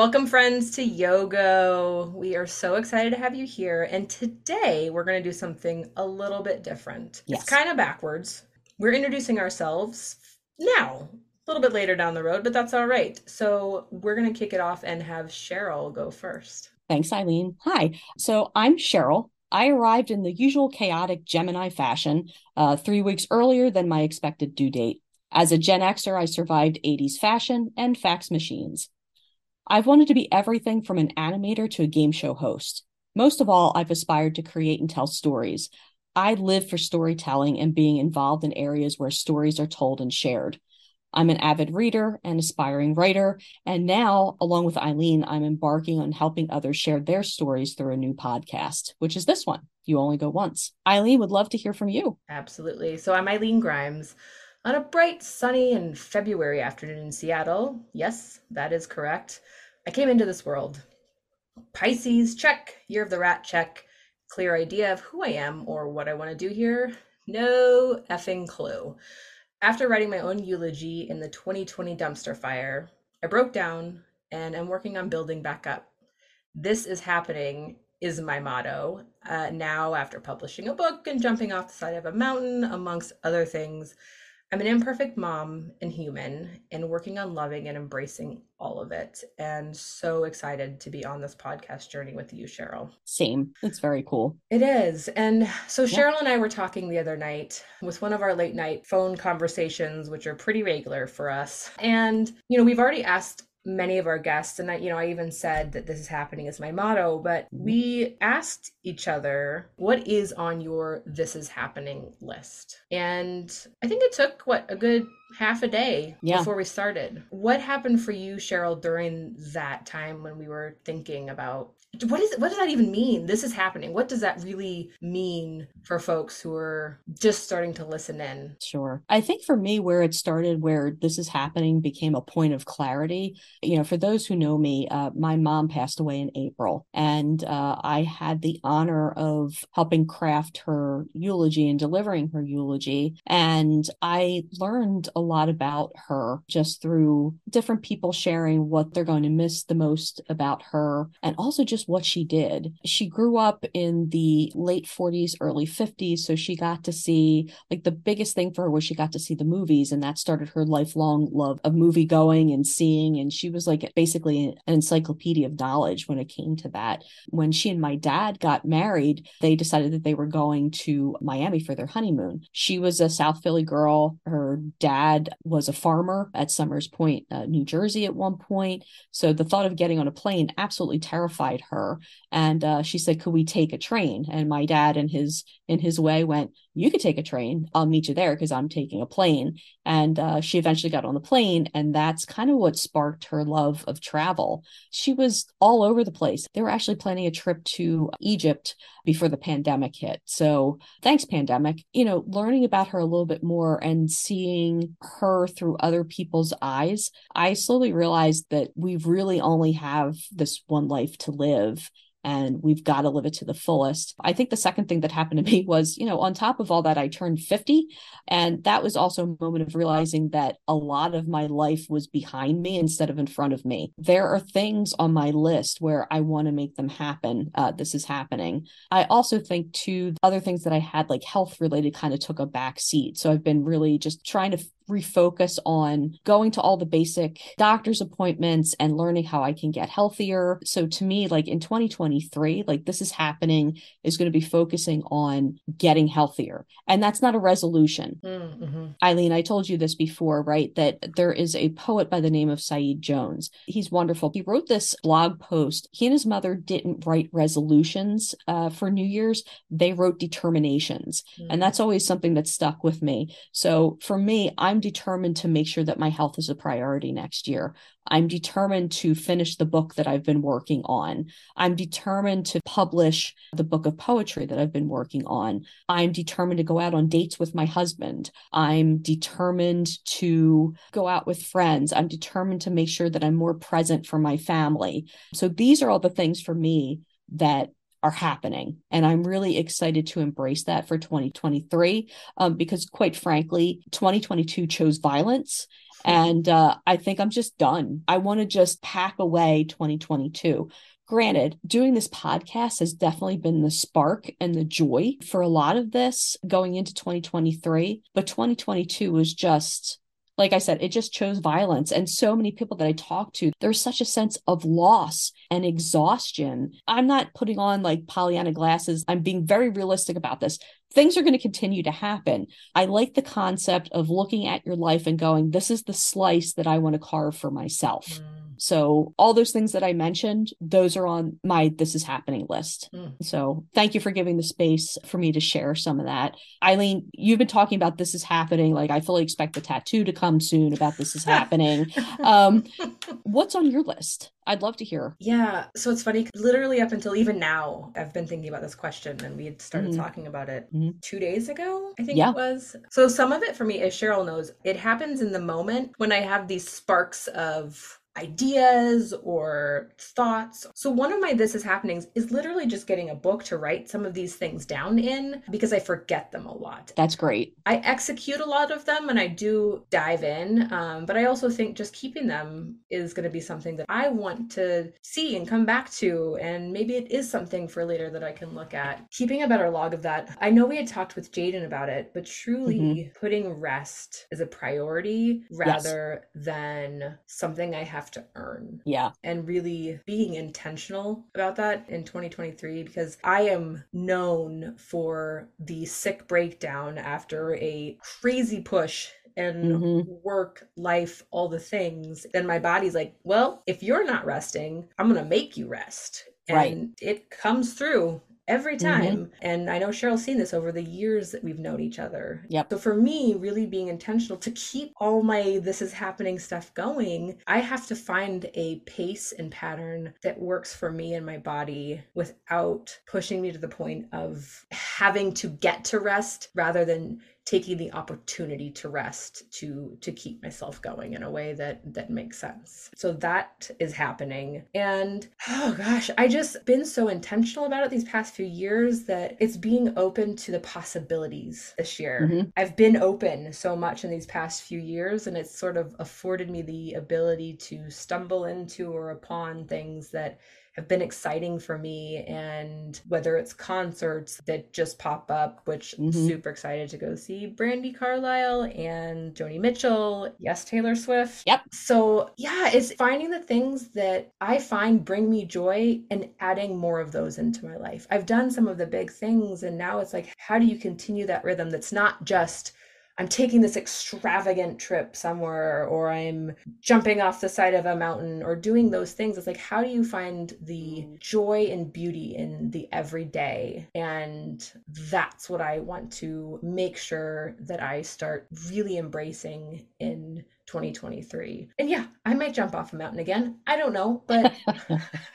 Welcome, friends, to Yogo. We are so excited to have you here. And today we're going to do something a little bit different. Yes. It's kind of backwards. We're introducing ourselves now, a little bit later down the road, but that's all right. So we're going to kick it off and have Cheryl go first. Thanks, Eileen. Hi. So I'm Cheryl. I arrived in the usual chaotic Gemini fashion uh, three weeks earlier than my expected due date. As a Gen Xer, I survived 80s fashion and fax machines. I've wanted to be everything from an animator to a game show host. Most of all, I've aspired to create and tell stories. I live for storytelling and being involved in areas where stories are told and shared. I'm an avid reader and aspiring writer. And now, along with Eileen, I'm embarking on helping others share their stories through a new podcast, which is this one. You only go once. Eileen would love to hear from you. Absolutely. So I'm Eileen Grimes. On a bright, sunny, and February afternoon in Seattle, yes, that is correct, I came into this world. Pisces, check. Year of the rat, check. Clear idea of who I am or what I want to do here? No effing clue. After writing my own eulogy in the 2020 dumpster fire, I broke down and I'm working on building back up. This is happening is my motto. Uh, now, after publishing a book and jumping off the side of a mountain, amongst other things, I'm an imperfect mom and human and working on loving and embracing all of it. And so excited to be on this podcast journey with you, Cheryl. Same. It's very cool. It is. And so Cheryl and I were talking the other night with one of our late night phone conversations, which are pretty regular for us. And, you know, we've already asked many of our guests and I you know I even said that this is happening is my motto but Mhm. we asked each other what is on your this is happening list and I think it took what a good half a day Yeah. before we started what happened for you Cheryl during that time when we were thinking about what is what does that even mean this is happening what does that really mean for folks who are just starting to listen in Sure. I think for me, where it started, where this is happening, became a point of clarity. You know, for those who know me, uh, my mom passed away in April, and uh, I had the honor of helping craft her eulogy and delivering her eulogy. And I learned a lot about her just through different people sharing what they're going to miss the most about her and also just what she did. She grew up in the late 40s, early 50s. So she got to see, like, the biggest thing for her was she got to see the movies, and that started her lifelong love of movie going and seeing. And she was like basically an encyclopedia of knowledge when it came to that. When she and my dad got married, they decided that they were going to Miami for their honeymoon. She was a South Philly girl. Her dad was a farmer at Somers Point, uh, New Jersey at one point. So the thought of getting on a plane absolutely terrified her. And uh, she said, "Could we take a train?" And my dad, in his in his way, went, "You could take a train. I'll meet you there because I'm taking a plane." And uh, she eventually got on the plane, and that's kind of what sparked her love of travel. She was all over the place. They were actually planning a trip to Egypt before the pandemic hit. So thanks, pandemic. You know, learning about her a little bit more and seeing her through other people's eyes, I slowly realized that we really only have this one life to live and we've got to live it to the fullest. I think the second thing that happened to me was, you know, on top of all that, I turned 50. And that was also a moment of realizing that a lot of my life was behind me instead of in front of me. There are things on my list where I want to make them happen. Uh, this is happening. I also think, too, other things that I had, like health related, kind of took a back seat. So I've been really just trying to refocus on going to all the basic doctor's appointments and learning how I can get healthier. So to me, like in 2023, like this is happening is going to be focusing on getting healthier. And that's not a resolution. mm-hmm. Eileen, I told you this before, right? That there is a poet by the name of Saeed Jones. He's wonderful. He wrote this blog post. He and his mother didn't write resolutions uh, for New Year's, they wrote determinations. And that's always something that stuck with me. So for me, I'm determined to make sure that my health is a priority next year. I'm determined to finish the book that I've been working on. I'm determined to publish the book of poetry that I've been working on. I'm determined to go out on dates with my husband. I'm determined to go out with friends. I'm determined to make sure that I'm more present for my family. So these are all the things for me that are happening. And I'm really excited to embrace that for 2023 um, because, quite frankly, 2022 chose violence. And uh, I think I'm just done. I want to just pack away 2022. Granted, doing this podcast has definitely been the spark and the joy for a lot of this going into 2023. But 2022 was just like I said, it just chose violence. And so many people that I talk to, there's such a sense of loss and exhaustion. I'm not putting on like Pollyanna glasses. I'm being very realistic about this. Things are going to continue to happen. I like the concept of looking at your life and going, this is the slice that I want to carve for myself. Mm. So all those things that I mentioned, those are on my this is happening list. Mm. So thank you for giving the space for me to share some of that. Eileen, you've been talking about this is happening. Like I fully expect the tattoo to come soon about this is happening. um, what's on your list? I'd love to hear. Yeah. So it's funny, literally up until even now, I've been thinking about this question and we had started mm-hmm. talking about it mm-hmm. two days ago, I think yeah. it was. So some of it for me, as Cheryl knows, it happens in the moment when I have these sparks of ideas or thoughts. So one of my this is happenings is literally just getting a book to write some of these things down in because I forget them a lot. That's great. I execute a lot of them and I do dive in, um, but I also think just keeping them is going to be something that I want to see and come back to, and maybe it is something for later that I can look at. Keeping a better log of that. I know we had talked with Jaden about it, but truly mm-hmm. putting rest as a priority rather yes. than something I have to earn. Yeah. And really being intentional about that in 2023 because I am known for the sick breakdown after a crazy push and mm-hmm. work, life, all the things, then my body's like, well, if you're not resting, I'm going to make you rest. And right. it comes through every mm-hmm. time. Mm-hmm. And I know Cheryl's seen this over the years that we've known each other. Yep. So for me, really being intentional to keep all my this is happening stuff going, I have to find a pace and pattern that works for me and my body without pushing me to the point of having to get to rest rather than taking the opportunity to rest to to keep myself going in a way that that makes sense. So that is happening. And oh gosh i just been so intentional about it these past few years that it's being open to the possibilities this year. Mm-hmm. i've been open so much in these past few years and it's sort of afforded me the ability to stumble into or upon things that have been exciting for me. And whether it's concerts that just pop up, which mm-hmm. super excited to go see Brandi Carlile and Joni Mitchell. Yes, Taylor Swift. Yep. So yeah, it's finding the things that I find bring me joy and adding more of those into my life. I've done some of the big things and now it's like, how do you continue that rhythm that's not just I'm taking this extravagant trip somewhere or I'm jumping off the side of a mountain or doing those things. It's like, how do you find the joy and beauty in the everyday? And that's what I want to make sure that I start really embracing in 2023. And yeah, I might jump off a mountain again. I don't know, but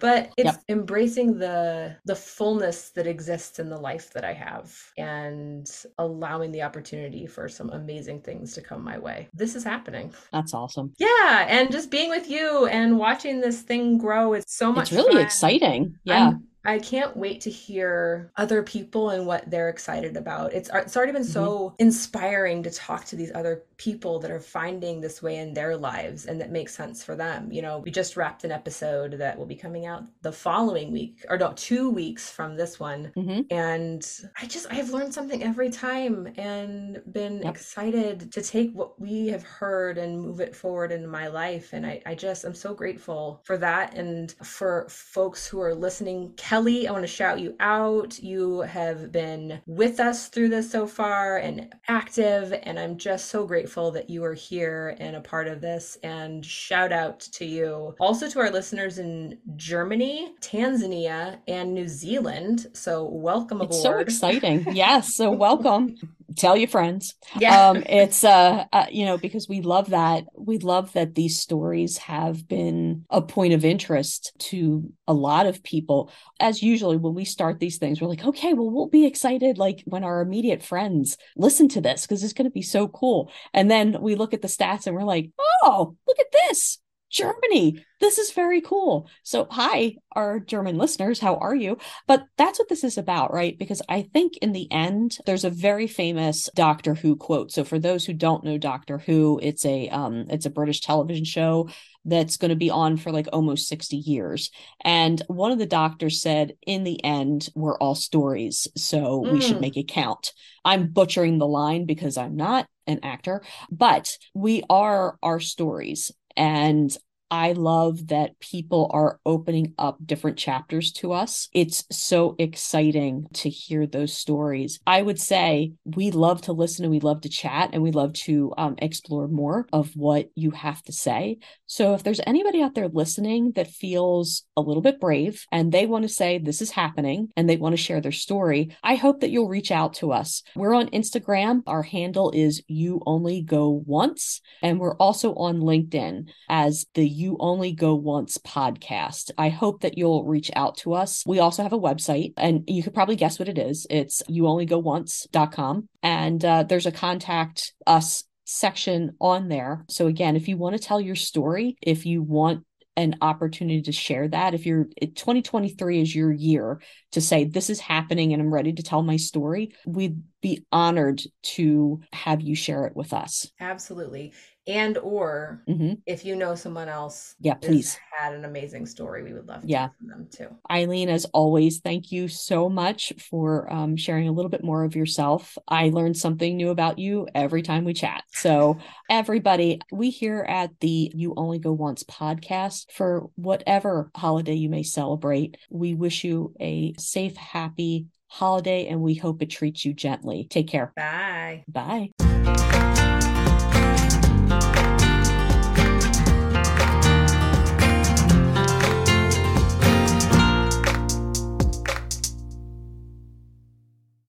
but it's yep. embracing the the fullness that exists in the life that I have and allowing the opportunity for some amazing things to come my way. This is happening. That's awesome. Yeah, and just being with you and watching this thing grow, it's so much It's really fun. exciting. Yeah. I'm, I can't wait to hear other people and what they're excited about. It's it's already been mm-hmm. so inspiring to talk to these other people that are finding this way in their lives and that makes sense for them. You know, we just wrapped an episode that will be coming out the following week or no, 2 weeks from this one. Mm-hmm. And I just I've learned something every time and been yep. excited to take what we have heard and move it forward in my life and I I just I'm so grateful for that and for folks who are listening Kelly, I want to shout you out. You have been with us through this so far and active, and I'm just so grateful that you are here and a part of this. And shout out to you. Also to our listeners in Germany, Tanzania, and New Zealand. So welcome aboard. It's so exciting. yes. So welcome tell your friends. Yeah. Um, it's uh, uh, you know, because we love that. We love that these stories have been a point of interest to a lot of people. As usually when we start these things, we're like, okay, well, we'll be excited like when our immediate friends listen to this because it's going to be so cool. And then we look at the stats and we're like, oh, look at this Germany. This is very cool. So, hi, our German listeners. How are you? But that's what this is about, right? Because I think in the end, there's a very famous Doctor Who quote. So, for those who don't know Doctor Who, it's a um, it's a British television show that's going to be on for like almost 60 years. And one of the doctors said, in the end, we're all stories. So mm. we should mm. make it count. I'm butchering the line because I'm not an actor, but we are our stories. And I love that people are opening up different chapters to us. It's so exciting to hear those stories. I would say we love to listen and we love to chat and we love to um, explore more of what you have to say. So if there's anybody out there listening that feels a little bit brave and they want to say this is happening and they want to share their story, I hope that you'll reach out to us. We're on Instagram. Our handle is you only go once. And we're also on LinkedIn as the you Only Go Once podcast. I hope that you'll reach out to us. We also have a website, and you could probably guess what it is. It's youonlygoonce.com. And uh, there's a contact us section on there. So, again, if you want to tell your story, if you want an opportunity to share that if you're 2023 is your year to say this is happening and i'm ready to tell my story we'd be honored to have you share it with us absolutely and or mm-hmm. if you know someone else yeah please. had an amazing story we would love to yeah. hear from them too. Eileen as always thank you so much for um, sharing a little bit more of yourself. I learned something new about you every time we chat. So everybody we here at the you only go once podcast for whatever holiday you may celebrate we wish you a safe happy holiday and we hope it treats you gently. Take care. Bye. Bye